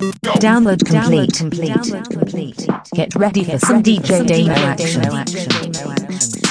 Download complete. Download complete. Get ready for some DJ Damo action. It's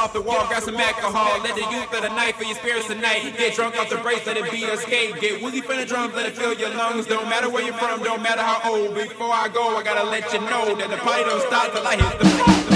off the wall, grab some alcohol. Let the youth of the night for your spirits tonight. Get drunk off the brace, let it be a skate. Get woozy from the drums, let it fill your lungs. Don't matter where you're from, don't matter how old. Before I go, I gotta let you know that the party don't stop till I hit the.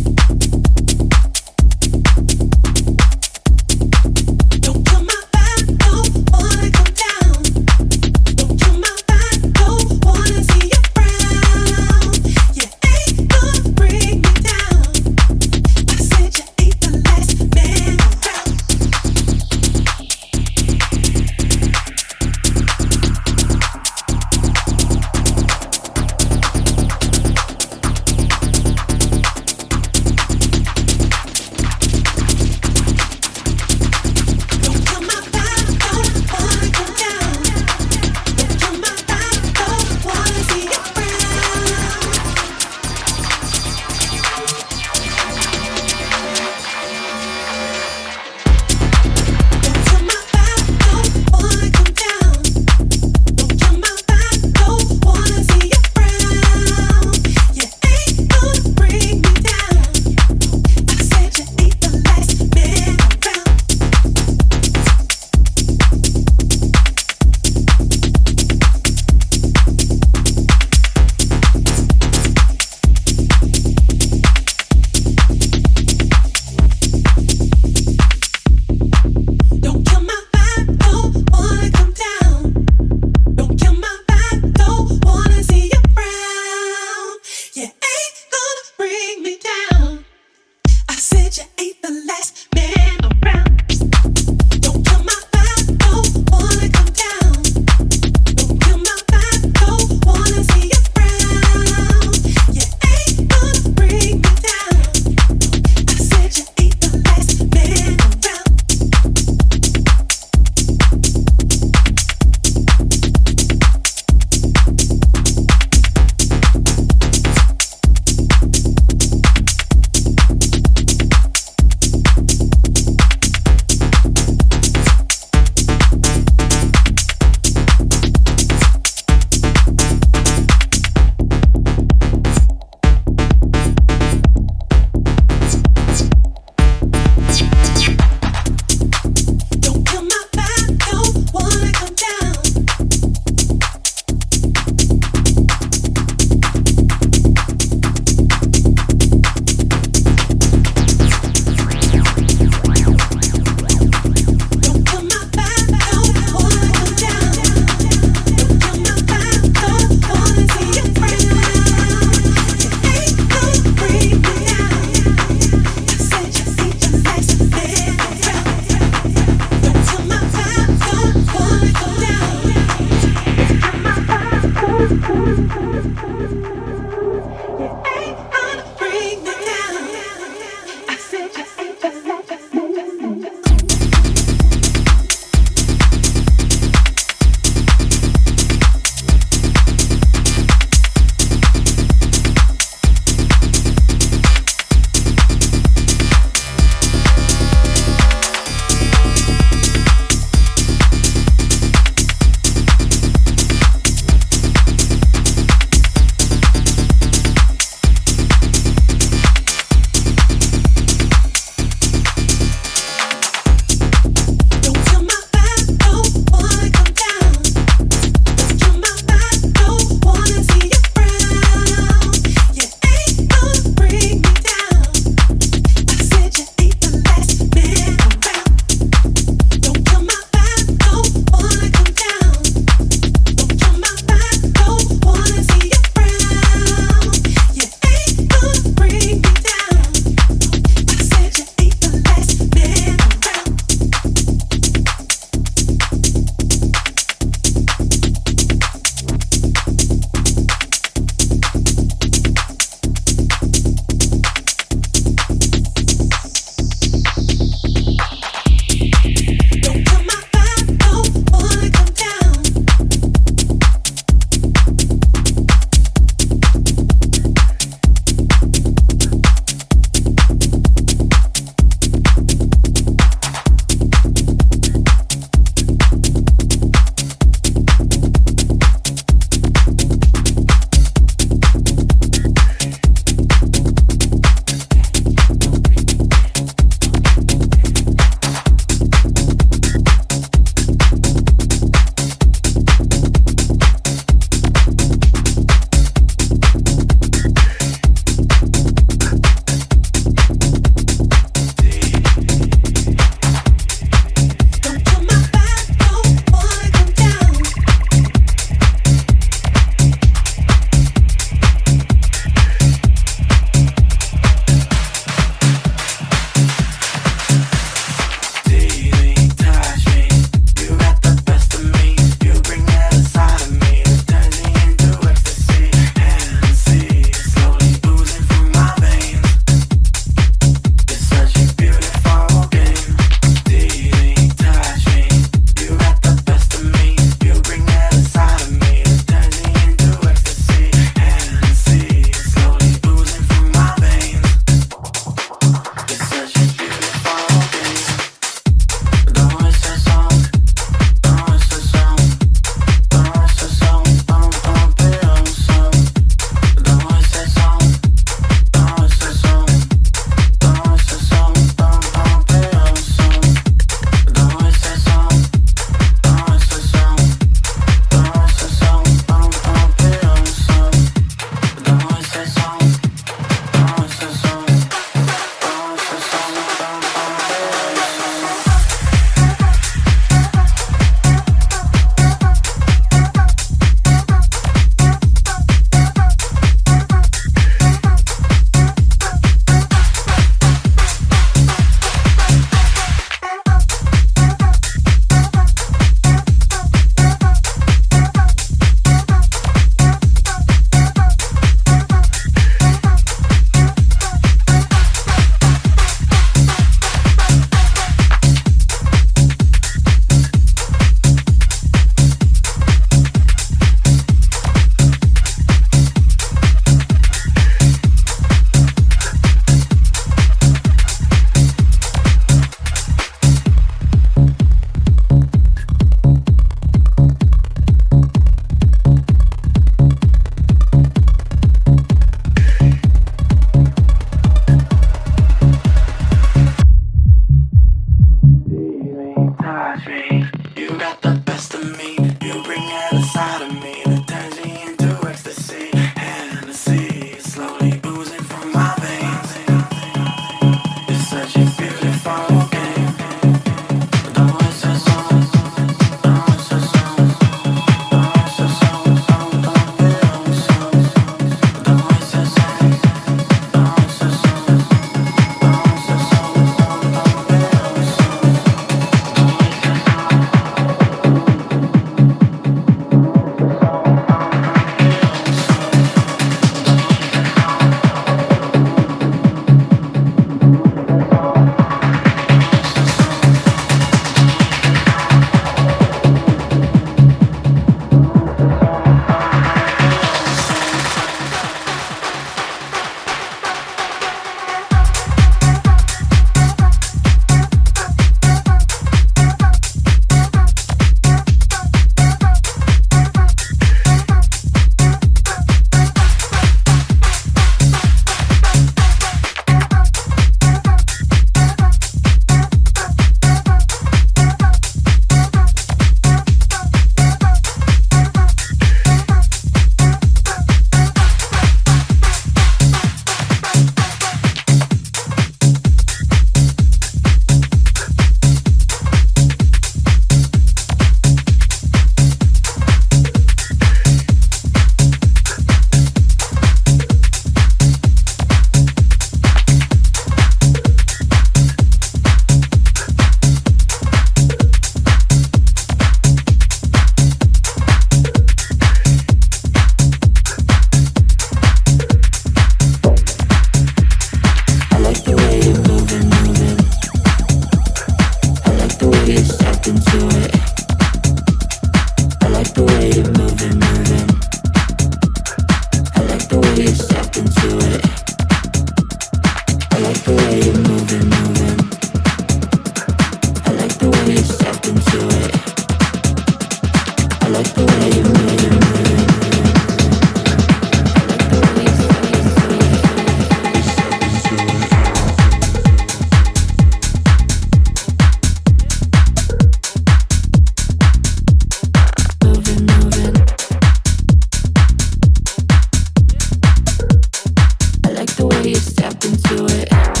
you step into it.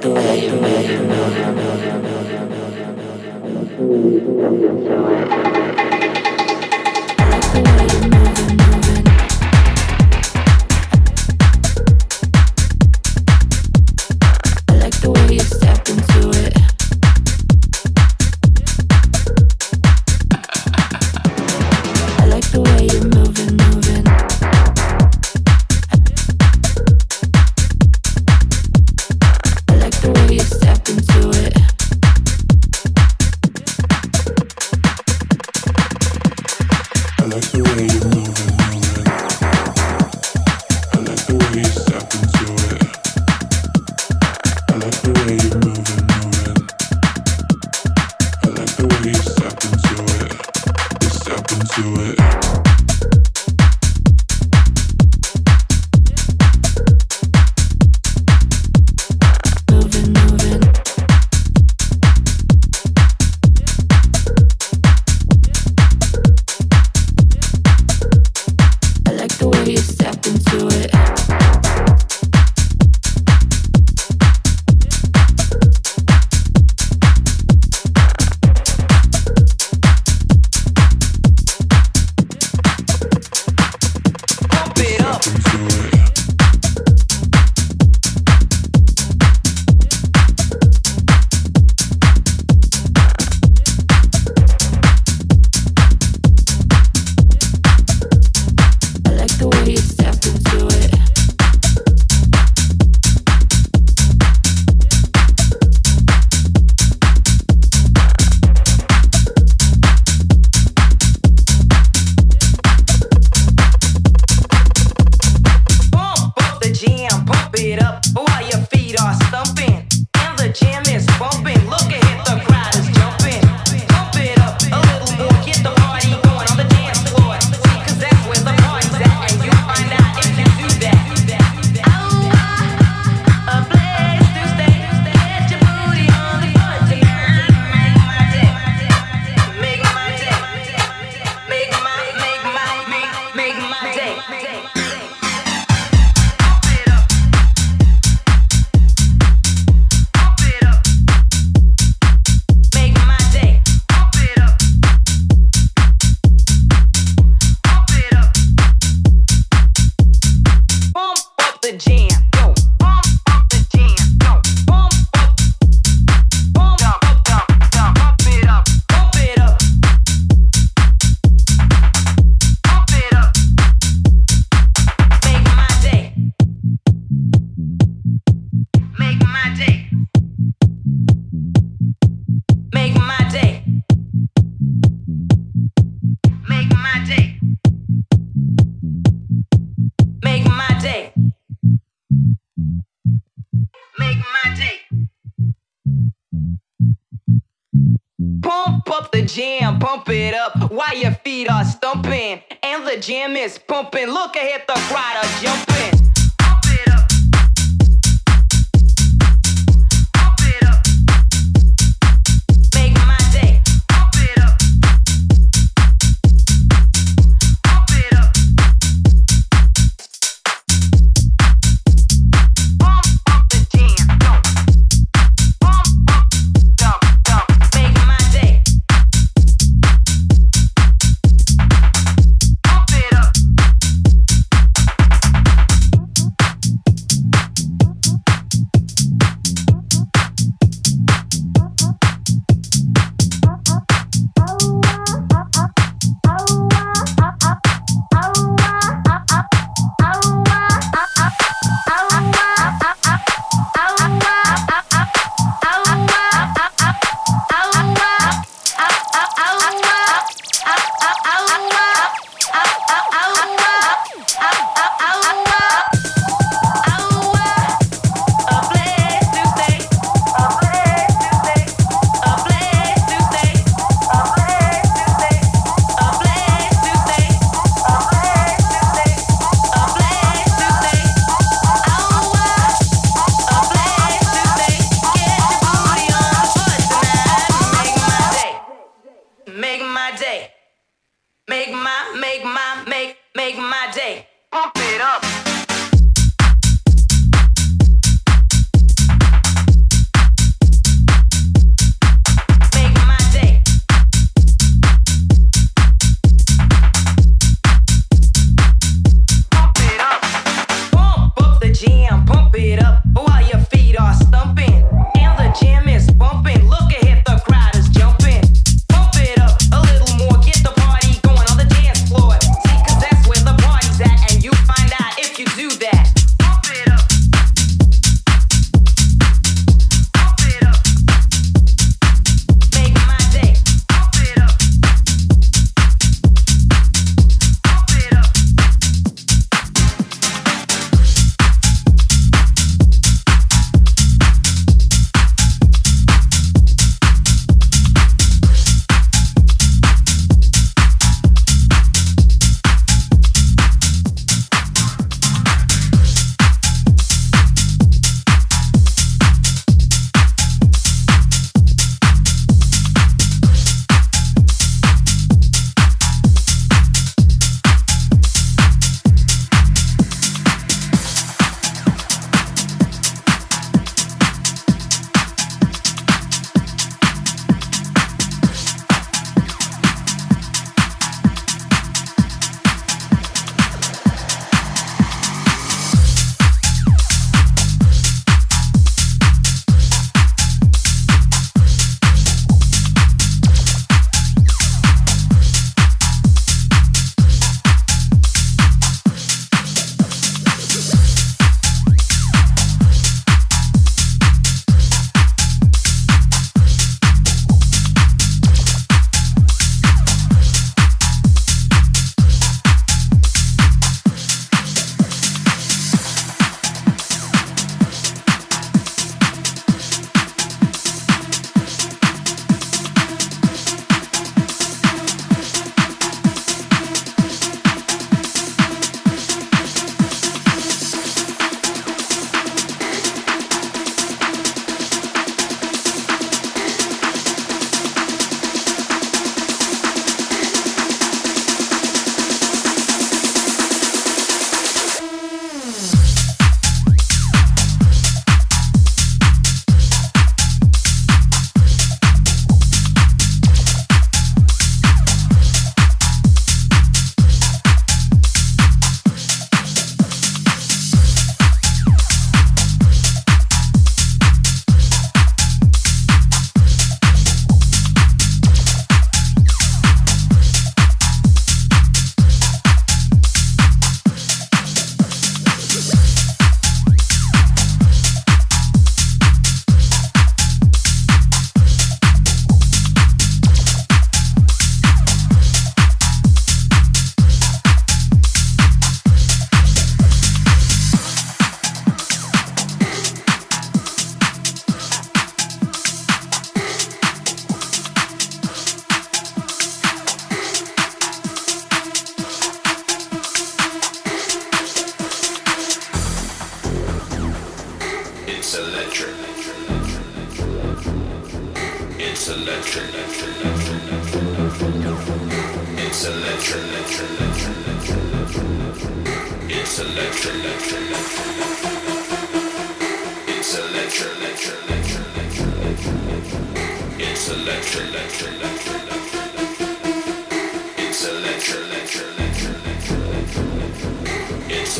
Thank you. heart's and the jam is pumping. Look ahead, the crowd are jumping.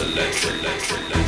Electric. It's electric.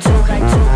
took, I took.